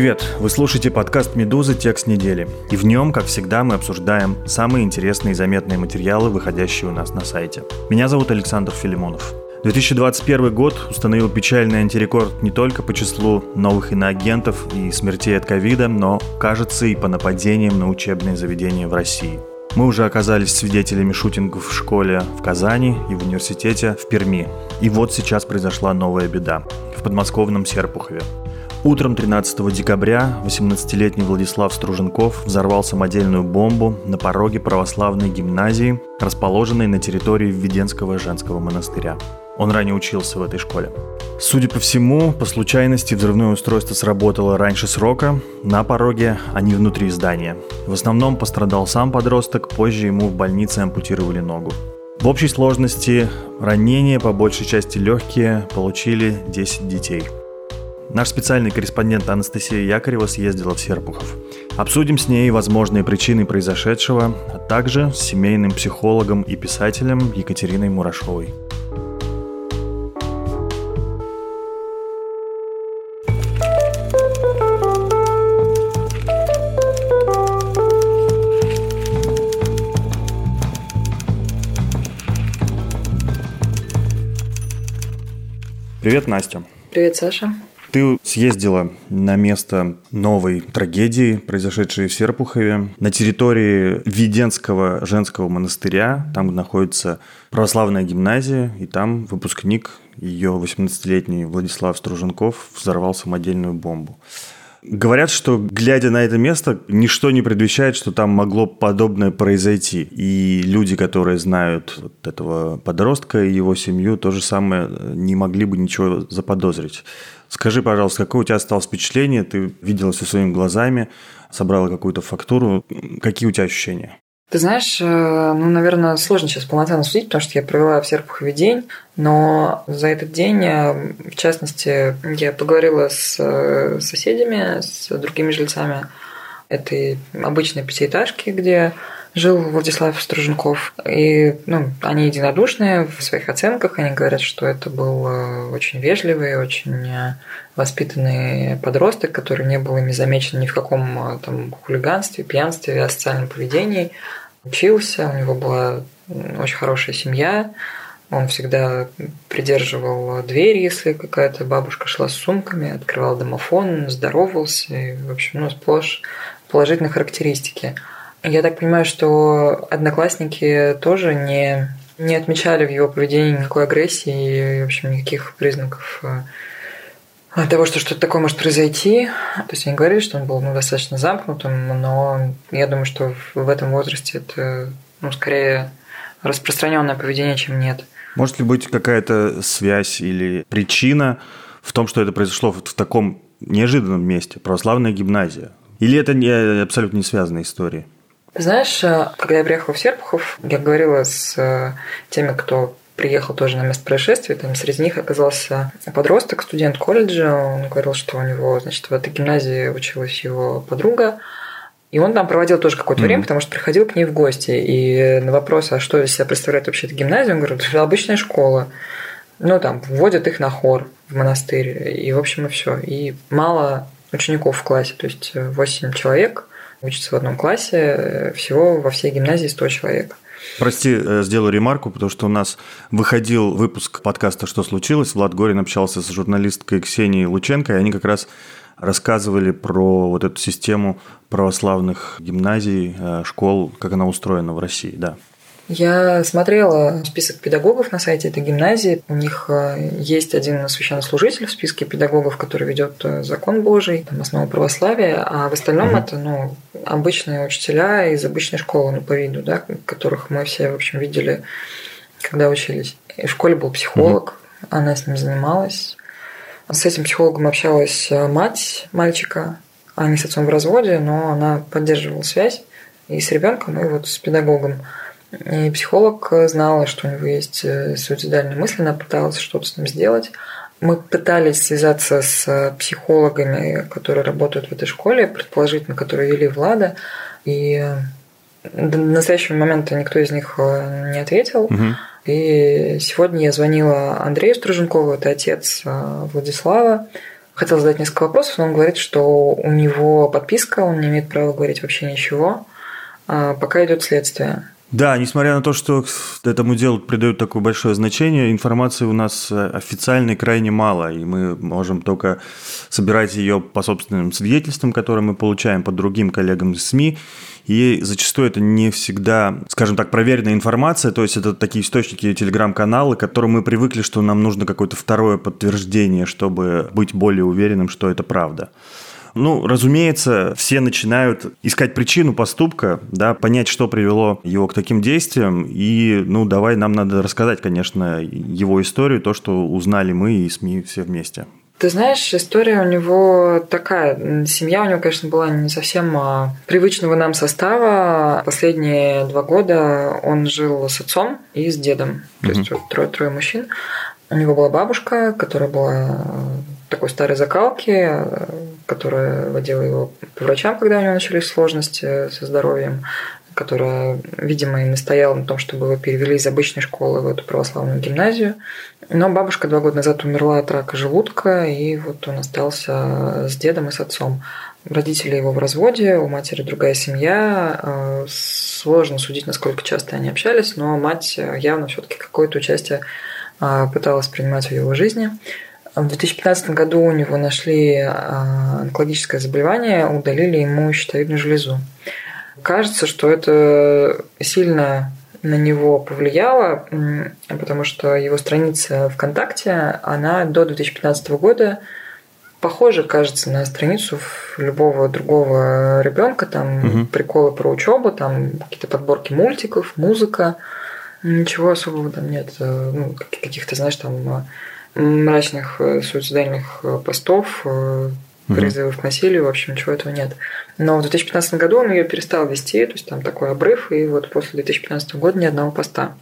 Привет! Вы слушаете подкаст «Медузы. Текст недели». И в нем, как всегда, мы обсуждаем самые интересные и заметные материалы, выходящие у нас на сайте. Меня зовут Александр Филимонов. 2021 год установил печальный антирекорд не только по числу новых иноагентов и смертей от ковида, но, кажется, и по нападениям на учебные заведения в России. Мы уже оказались свидетелями шутингов в школе в Казани и в университете в Перми. И вот сейчас произошла новая беда в подмосковном Серпухове. Утром 13 декабря 18-летний Владислав Струженков взорвал самодельную бомбу на пороге православной гимназии, расположенной на территории Введенского женского монастыря. Он ранее учился в этой школе. Судя по всему, по случайности взрывное устройство сработало раньше срока, на пороге, а не внутри здания. В основном пострадал сам подросток, позже ему в больнице ампутировали ногу. В общей сложности ранения, по большей части легкие, получили 10 детей – Наш специальный корреспондент Анастасия Якорева съездила в Серпухов. Обсудим с ней возможные причины произошедшего, а также с семейным психологом и писателем Екатериной Мурашовой. Привет, Настя. Привет, Саша. Ты съездила на место новой трагедии, произошедшей в Серпухове, на территории Веденского женского монастыря, там находится православная гимназия, и там выпускник, ее 18-летний Владислав Струженков, взорвал самодельную бомбу. Говорят, что, глядя на это место, ничто не предвещает, что там могло подобное произойти. И люди, которые знают вот этого подростка и его семью, то же самое не могли бы ничего заподозрить. Скажи, пожалуйста, какое у тебя осталось впечатление? Ты видела все своими глазами, собрала какую-то фактуру. Какие у тебя ощущения? Ты знаешь, э, ну, наверное, сложно сейчас полноценно судить, потому что я провела в Серпухове день, но за этот день, э, в частности, я поговорила с э, соседями, с другими жильцами этой обычной пятиэтажки, где жил Владислав Струженков. И ну, они единодушные в своих оценках. Они говорят, что это был э, очень вежливый, очень э, воспитанный подросток, который не был ими замечен ни в каком э, там, хулиганстве, пьянстве, асоциальном поведении. Учился, у него была очень хорошая семья. Он всегда придерживал дверь, если какая-то бабушка шла с сумками, открывал домофон, здоровался. И, в общем, ну, сплошь положительные характеристики. Я так понимаю, что одноклассники тоже не, не отмечали в его поведении никакой агрессии и, в общем, никаких признаков э, того, что что-то такое может произойти. То есть они говорили, что он был ну, достаточно замкнутым, но я думаю, что в этом возрасте это ну, скорее распространенное поведение, чем нет. Может ли быть какая-то связь или причина в том, что это произошло в таком неожиданном месте, православная гимназия? Или это не, абсолютно не связанная история? Знаешь, э, когда я приехала в Серпухов, я говорила с э, теми, кто приехал тоже на место происшествия, там среди них оказался подросток, студент колледжа, он говорил, что у него, значит, в этой гимназии училась его подруга, и он там проводил тоже какое-то mm-hmm. время, потому что приходил к ней в гости. И на вопрос, а что из себя представляет вообще эта гимназия, он говорит, это обычная школа. Ну, там, вводят их на хор в монастырь. И, в общем, и все. И мало учеников в классе, то есть 8 человек учатся в одном классе, всего во всей гимназии 100 человек. Прости, э, сделаю ремарку, потому что у нас выходил выпуск подкаста «Что случилось?». Влад Горин общался с журналисткой Ксенией Лученко, и они как раз рассказывали про вот эту систему православных гимназий, э, школ, как она устроена в России, да. Я смотрела список педагогов на сайте этой гимназии. У них э, есть один священнослужитель в списке педагогов, который ведет э, закон Божий, там, основу православия, а в остальном mm-hmm. это ну, обычные учителя из обычной школы, ну, по виду, да, которых мы все, в общем, видели, когда учились. И в школе был психолог, она с ним занималась. С этим психологом общалась мать мальчика. Они с отцом в разводе, но она поддерживала связь и с ребенком, и вот с педагогом. И психолог знала, что у него есть э, суицидальные мысли, она пыталась что-то с ним сделать. Мы пытались связаться с психологами, которые работают в этой школе, предположительно, которые вели Влада, и до настоящего момента никто из них э, не ответил. Угу. И сегодня я звонила Андрею Струженкову, это отец э, Владислава. Хотел задать несколько вопросов, но он говорит, что у него подписка, он не имеет права говорить вообще ничего, а пока идет следствие. Да, несмотря на то, что этому делу придают такое большое значение, информации у нас э, официальной крайне мало, и мы можем только собирать ее по собственным свидетельствам, которые мы получаем по другим коллегам из СМИ, и зачастую это не всегда, скажем так, проверенная информация, то есть это такие источники, телеграм-каналы, к которым мы привыкли, что нам нужно какое-то второе подтверждение, чтобы быть более уверенным, что это правда. Ну, разумеется, все начинают искать причину поступка, да, понять, что привело его к таким действиям. И, ну, давай, нам надо рассказать, конечно, его историю, то, что узнали мы и СМИ все вместе. Ты знаешь, история у него такая. Семья у него, конечно, была не совсем а, привычного нам состава. Последние два года он жил с отцом и с дедом. То mm-hmm. есть вот трое, трое мужчин. У него была бабушка, которая была такой старой закалки, которая водила его по врачам, когда у него начались сложности со здоровьем, которая, видимо, и настояла на том, чтобы его перевели из обычной школы в эту православную гимназию. Но бабушка два года назад умерла от рака желудка, и вот он остался с дедом и с отцом. Родители его в разводе, у матери другая семья. Сложно судить, насколько часто они общались, но мать явно все-таки какое-то участие а, пыталась принимать в его жизни. В 2015 году у него нашли а, онкологическое заболевание, удалили ему щитовидную железу. Кажется, что это сильно на него повлияло, потому что его страница ВКонтакте, она до 2015 года похожа, кажется, на страницу любого другого ребенка. Там угу. приколы про учебу, там какие-то подборки мультиков, музыка. Ничего особого там нет. Э, ну, каких-то, знаешь, там мрачных э, суицидальных э, постов, э, призывов к насилию, в общем, ничего этого нет. Но в 2015 году он ее перестал вести, то есть там такой обрыв, и вот после 2015 года ни одного поста.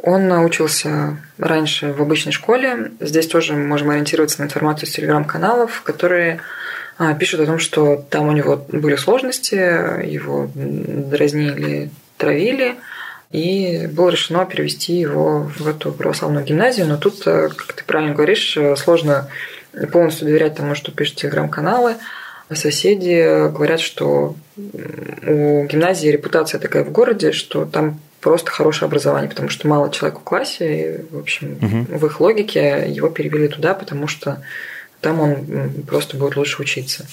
Он научился раньше в обычной школе. Здесь тоже мы можем ориентироваться на информацию из телеграм-каналов, которые а, пишут о том, что там у него были сложности, его дразнили, травили – и было решено перевести его в эту православную гимназию. Но тут, э, как ты правильно говоришь, э, сложно полностью доверять тому, что пишут телеграм-каналы. Соседи говорят, что у гимназии репутация такая в городе, что там просто хорошее образование, потому что мало человек в классе, и, в общем, угу. в их логике его перевели туда, потому что там он просто будет лучше учиться.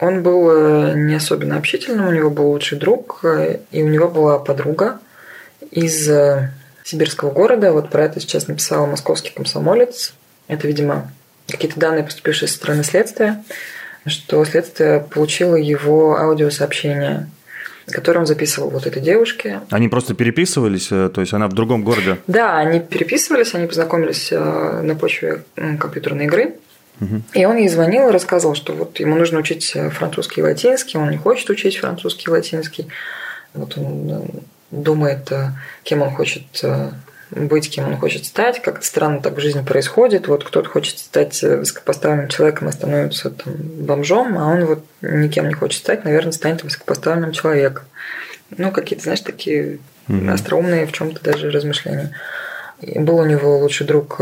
Он был э, не особенно общительным, у него был лучший друг, и у него была подруга, из э, сибирского города. Вот про это сейчас написал московский комсомолец. Это, видимо, какие-то данные, поступившие со стороны следствия, что следствие получило его аудиосообщение который он записывал вот этой девушке. Они просто переписывались, э, то есть она в другом городе? Да, они переписывались, они познакомились э, на почве компьютерной игры. Угу. И он ей звонил и рассказывал, что вот ему нужно учить французский и латинский, он не хочет учить французский и латинский. Вот он думает, э, кем он хочет э, быть, кем он хочет стать. Как-то странно так в жизни происходит. Вот кто-то хочет стать э, высокопоставленным человеком и становится там, бомжом, а он вот никем не хочет стать, наверное, станет высокопоставленным человеком. Ну, какие-то, знаешь, такие mm-hmm. остроумные в чем-то даже размышления. И был у него лучший друг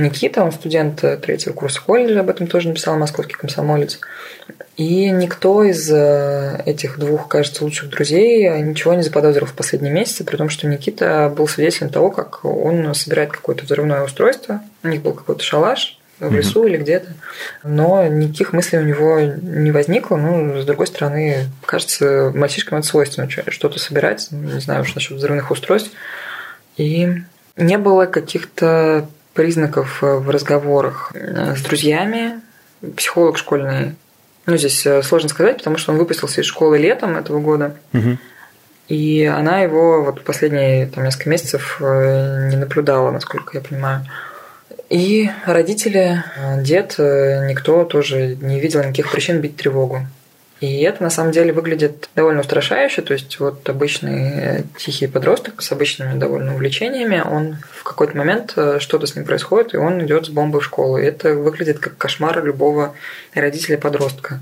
Никита, он студент третьего курса колледжа, об этом тоже написал московский комсомолец. И никто из э, этих двух, кажется, лучших друзей ничего не заподозрил в последние месяцы, при том, что Никита был свидетелем того, как он собирает какое-то взрывное устройство. У них был какой-то шалаш в лесу mm-hmm. или где-то. Но никаких мыслей у него не возникло. Ну, с другой стороны, кажется, мальчишкам это свойственно что-то собирать. Не знаю уж насчет взрывных устройств. И не было каких-то признаков в разговорах э, с друзьями. Психолог школьный ну, здесь э, сложно сказать, потому что он выпустился из школы летом этого года. Угу. И она его вот последние там, несколько месяцев э, не наблюдала, насколько я понимаю. И родители, дед, никто тоже не видел никаких причин бить тревогу. И это на самом деле выглядит довольно устрашающе. То есть вот обычный тихий подросток с обычными довольно увлечениями, он в какой-то момент э, что-то с ним происходит, и он идет с бомбой в школу. И это выглядит как кошмар любого родителя-подростка.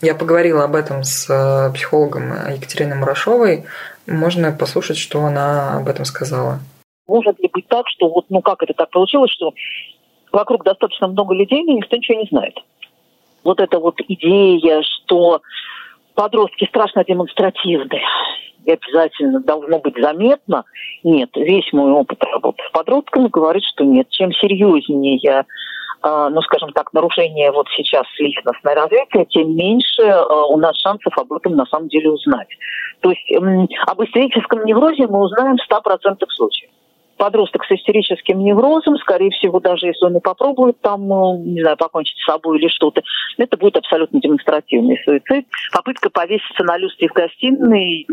Я поговорила об этом с э, психологом Екатериной Мурашовой. Можно послушать, что она об этом сказала. Может ли быть так, что вот, ну как это так получилось, что вокруг достаточно много людей, но никто ничего не знает? Вот эта вот идея, что подростки страшно демонстративны, и обязательно должно быть заметно. Нет, весь мой опыт работы с подростками говорит, что нет. Чем серьезнее а, ну, скажем так, нарушение вот сейчас личностное развитие, тем меньше а, у нас шансов об этом на самом деле узнать. То есть об истерическом неврозе мы узнаем в 100% случаев подросток с истерическим неврозом, скорее всего, даже если он и попробует там, ну, не знаю, покончить с собой или что-то, это будет абсолютно демонстративный суицид. Попытка повеситься на люстре в гостиной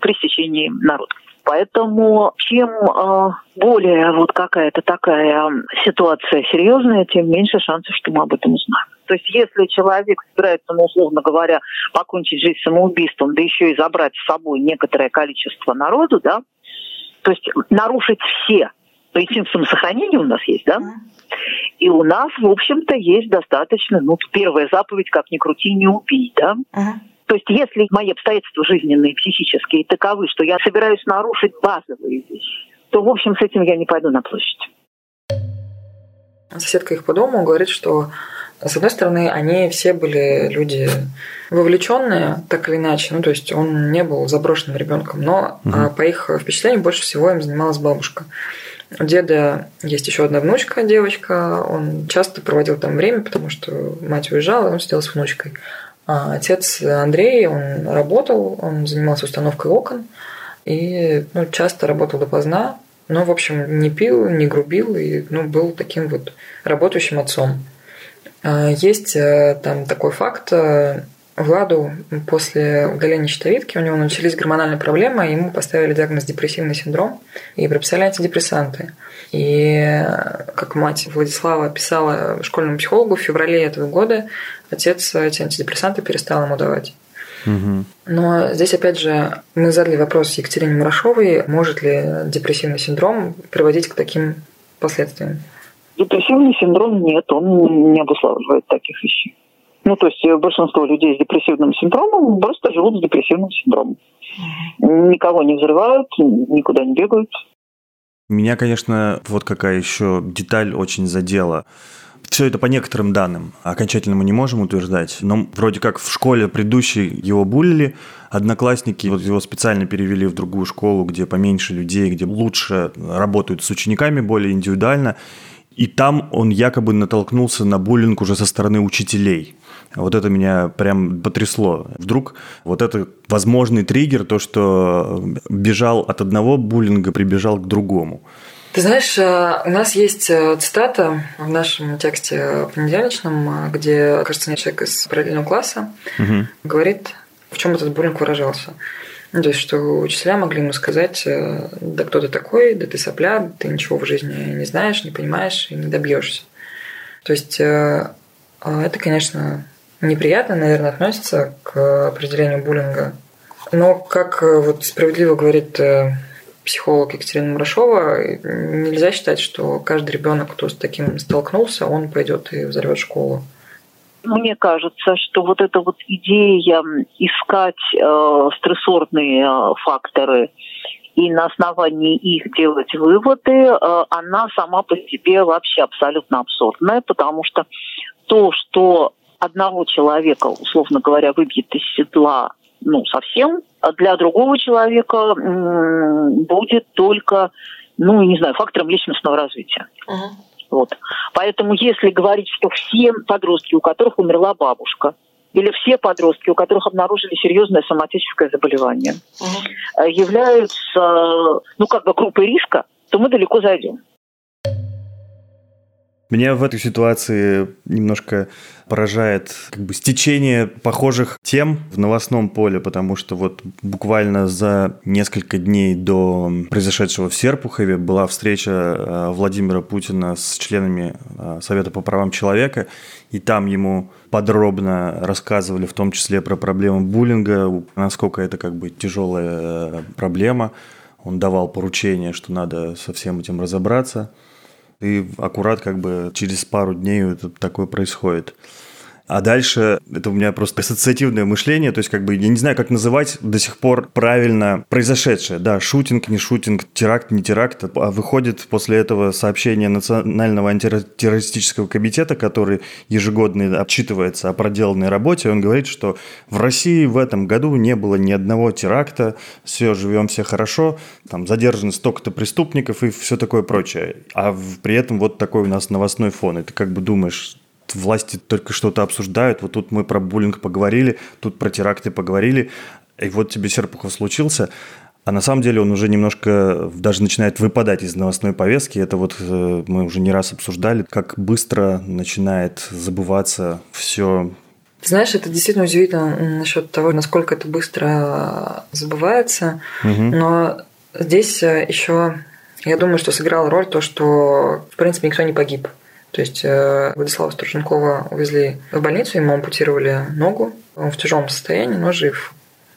при стечении народа. Поэтому чем э, более вот какая-то такая ситуация серьезная, тем меньше шансов, что мы об этом узнаем. То есть если человек собирается, ну, условно говоря, покончить жизнь самоубийством, да еще и забрать с собой некоторое количество народу, да, то есть нарушить все. То есть самосохранение у нас есть, да? И у нас, в общем-то, есть достаточно, ну, первая заповедь, как ни крути, не убей, да? То есть если мои обстоятельства жизненные, психические таковы, что я собираюсь нарушить базовые вещи, то, в общем, с этим я не пойду на площадь. Соседка их по дому говорит, что с одной стороны, они все были люди вовлеченные, так или иначе. Ну, то есть он не был заброшенным ребенком, но угу. по их впечатлениям больше всего им занималась бабушка. У деда есть еще одна внучка, девочка. Он часто проводил там время, потому что мать уезжала, и он сидел с внучкой. А отец Андрей, он работал, он занимался установкой окон и ну, часто работал допоздна, но, в общем, не пил, не грубил и ну, был таким вот работающим отцом. А, есть э, там такой факт. Э, Владу после удаления щитовидки у него начались гормональные проблемы, ему поставили диагноз депрессивный синдром и прописали антидепрессанты. И как мать Владислава писала школьному психологу в феврале этого года, отец эти антидепрессанты перестал ему давать. Угу. Но здесь, опять же, мы задали вопрос Екатерине Мурашовой, может ли депрессивный синдром приводить к таким последствиям. Депрессивный синдром нет, он не обуславливает таких вещей. Ну, то есть э, большинство людей с депрессивным синдромом просто живут с депрессивным синдромом. Никого не взрывают, никуда не бегают. Меня, конечно, вот какая еще деталь очень задела. Все это по некоторым данным. Окончательно мы не можем утверждать. Но вроде как в школе предыдущей его булили, одноклассники вот его специально перевели в другую школу, где поменьше людей, где лучше работают с учениками, более индивидуально. И там он якобы натолкнулся на буллинг уже со стороны учителей. Вот это меня прям потрясло. Вдруг вот это возможный триггер, то, что бежал от одного буллинга, прибежал к другому. Ты знаешь, э, у нас есть э, цитата в нашем тексте понедельничном, э, где, кажется, человек из параллельного класса угу. говорит, в чем этот буллинг выражался. Ну, то есть, что учителя могли ему сказать, э, да кто ты такой, да ты сопля, ты ничего в жизни не знаешь, не понимаешь и не добьешься. То есть, э, а это, конечно, неприятно, наверное, относится к определению буллинга. Но, как э, вот справедливо говорит психолог Екатерина Мурашова, нельзя считать, что каждый ребенок, кто с таким столкнулся, он пойдет и взорвет школу мне кажется, что вот эта вот идея искать э, стрессорные э, факторы и на основании их делать выводы, э, она сама по себе вообще абсолютно абсурдная, потому что то, что одного человека, условно говоря, выбьет из седла ну, совсем, а для другого человека м- будет только, ну, не знаю, фактором личностного развития. Uh-huh. Вот. Поэтому если говорить, что все подростки, у которых умерла бабушка, или все подростки, у которых обнаружили серьезное соматическое заболевание, угу. являются, ну, как бы группой риска, то мы далеко зайдем. Меня в этой ситуации немножко поражает как бы стечение похожих тем в новостном поле, потому что вот буквально за несколько дней до произошедшего в Серпухове была встреча э, Владимира Путина с членами э, Совета по правам человека, и там ему подробно рассказывали в том числе про проблему буллинга, насколько это как бы тяжелая э, проблема. Он давал поручение, что надо со всем этим разобраться – и аккурат как бы через пару дней это такое происходит. А дальше это у меня просто ассоциативное мышление, то есть как бы я не знаю, как называть до сих пор правильно произошедшее. Да, шутинг, не шутинг, теракт, не теракт. А выходит после этого сообщение Национального антитеррористического комитета, который ежегодно отчитывается о проделанной работе. Он говорит, что в России в этом году не было ни одного теракта, все, живем все хорошо, там задержано столько-то преступников и все такое прочее. А при этом вот такой у нас новостной фон. И ты как бы думаешь, власти только что-то обсуждают. Вот тут мы про буллинг поговорили, тут про теракты поговорили, и вот тебе Серпухов случился. А на самом деле он уже немножко даже начинает выпадать из новостной повестки. Это вот э, мы уже не раз обсуждали, как быстро начинает забываться все. Знаешь, это действительно удивительно насчет того, насколько это быстро забывается. Угу. Но здесь э, еще, я думаю, что сыграла роль то, что, в принципе, никто не погиб. То есть э, Владислава Струженкова увезли в больницу, ему ампутировали ногу. Он в тяжелом состоянии, но жив.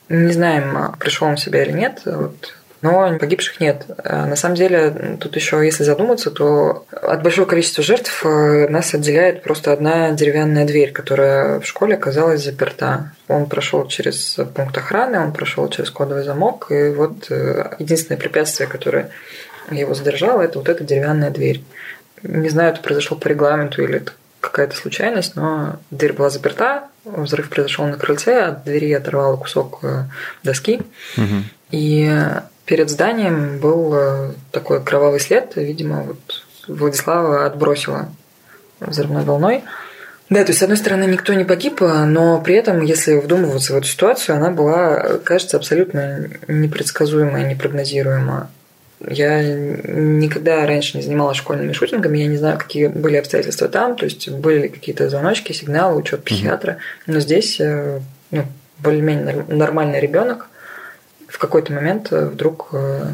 Не знаем, пришел он в себя или нет. Вот. Но погибших нет. Э, на самом деле, тут еще, если задуматься, то от большого количества жертв э, нас отделяет просто одна деревянная дверь, которая в школе оказалась заперта. Он прошел через пункт охраны, он прошел через кодовый замок, и вот единственное препятствие, которое его задержало, это вот эта деревянная дверь. Не знаю, это произошло по регламенту или это какая-то случайность, но дверь была заперта, взрыв произошел на крыльце, от двери оторвало кусок э, доски. Угу. И перед зданием был э, такой кровавый след, видимо, вот Владислава отбросила взрывной волной. Да, то есть, с одной стороны, никто не погиб, но при этом, если вдумываться в эту ситуацию, она была, кажется, абсолютно непредсказуемая, непрогнозируемая. Я никогда раньше не занималась школьными шутингами, я не знаю, какие были обстоятельства там, то есть были какие-то звоночки, сигналы, учет психиатра, но здесь э, ну, более-менее нормальный ребенок в какой-то момент э, вдруг э,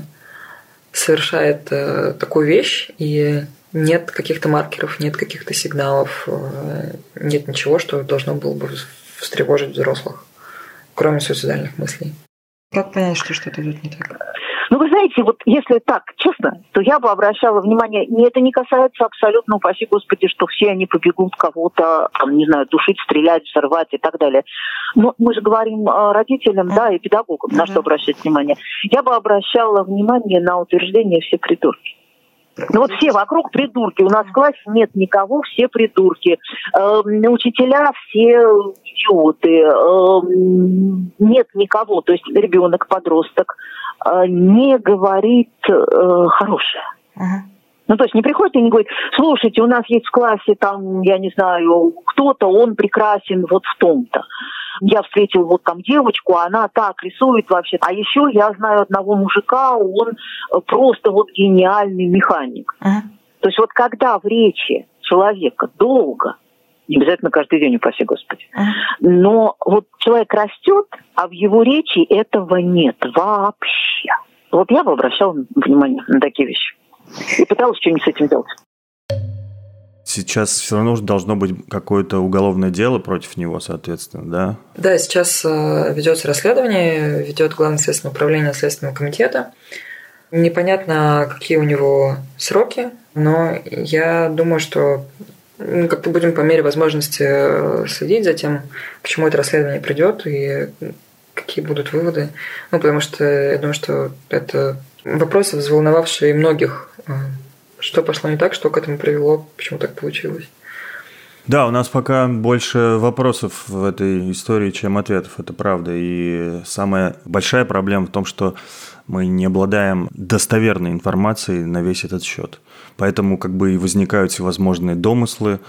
совершает такую вещь, и нет каких-то маркеров, нет каких-то сигналов, нет ничего, что должно было бы встревожить взрослых, кроме суицидальных мыслей. Как понять, что что-то идет не так? Ну, вы знаете, вот если так, честно, то я бы обращала внимание, не это не касается абсолютно, упаси Господи, что все они побегут кого-то, там, не знаю, душить, стрелять, взорвать и так далее. Но мы же говорим родителям, да, и педагогам, на что обращать внимание. Я бы обращала внимание на утверждение «все придурки». Ну вот все вокруг придурки. У нас в классе нет никого, все придурки. Э, учителя все идиоты. Э, нет никого. То есть ребенок, подросток э, не говорит э, хорошее. Ну, то есть не приходит и не говорит, слушайте, у нас есть в классе там, я не знаю, кто-то, он прекрасен вот в том-то я встретил вот там девочку, а она так рисует вообще. А еще я знаю одного мужика, он э, просто вот гениальный механик. Uh-huh. То есть вот когда в речи человека долго, не обязательно каждый день, упаси Господи, но вот человек растет, а в его речи этого нет вообще. Вот я бы обращала внимание на такие вещи и пыталась что-нибудь с этим делать сейчас все равно должно быть какое-то уголовное дело против него, соответственно, да? Да, сейчас э, ведется расследование, ведет Главное следственное управление Следственного комитета. Непонятно, какие у него сроки, но я думаю, что как-то будем по мере возможности э, следить за тем, к чему это расследование придет и какие будут выводы. Ну, потому что я думаю, что это вопросы, взволновавшие многих э, что пошло не так, что к этому привело, почему так получилось. Да, у нас пока больше вопросов в этой истории, чем ответов, это правда. И самая большая проблема в том, что мы не обладаем достоверной информацией на весь этот счет. Поэтому как бы и возникают всевозможные домыслы,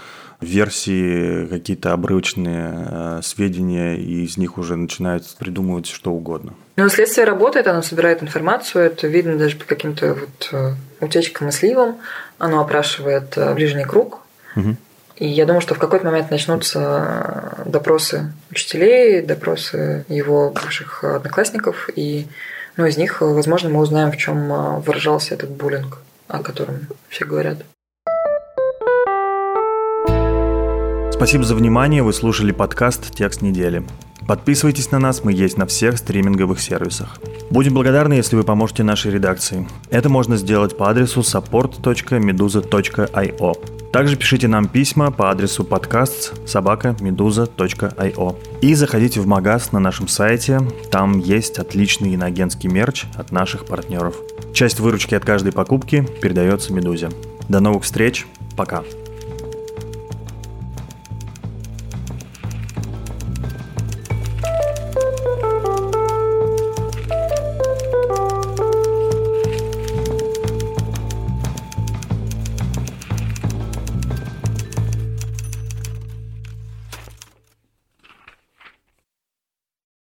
версии, какие-то обрывочные э, сведения, и из них уже начинают придумывать что угодно. Ну, следствие работает, оно собирает информацию, это видно даже по каким-то вот э, утечкам и сливам. Оно опрашивает э, ближний круг, Угу. И я думаю, что в какой-то момент начнутся допросы учителей, допросы его бывших одноклассников, и ну, из них, возможно, мы узнаем, в чем выражался этот буллинг, о котором все говорят. Спасибо за внимание. Вы слушали подкаст «Текст недели». Подписывайтесь на нас, мы есть на всех стриминговых сервисах. Будем благодарны, если вы поможете нашей редакции. Это можно сделать по адресу support.meduza.io. Также пишите нам письма по адресу подкаст собака meduza.io. И заходите в магаз на нашем сайте, там есть отличный иноагентский мерч от наших партнеров. Часть выручки от каждой покупки передается Медузе. До новых встреч, пока!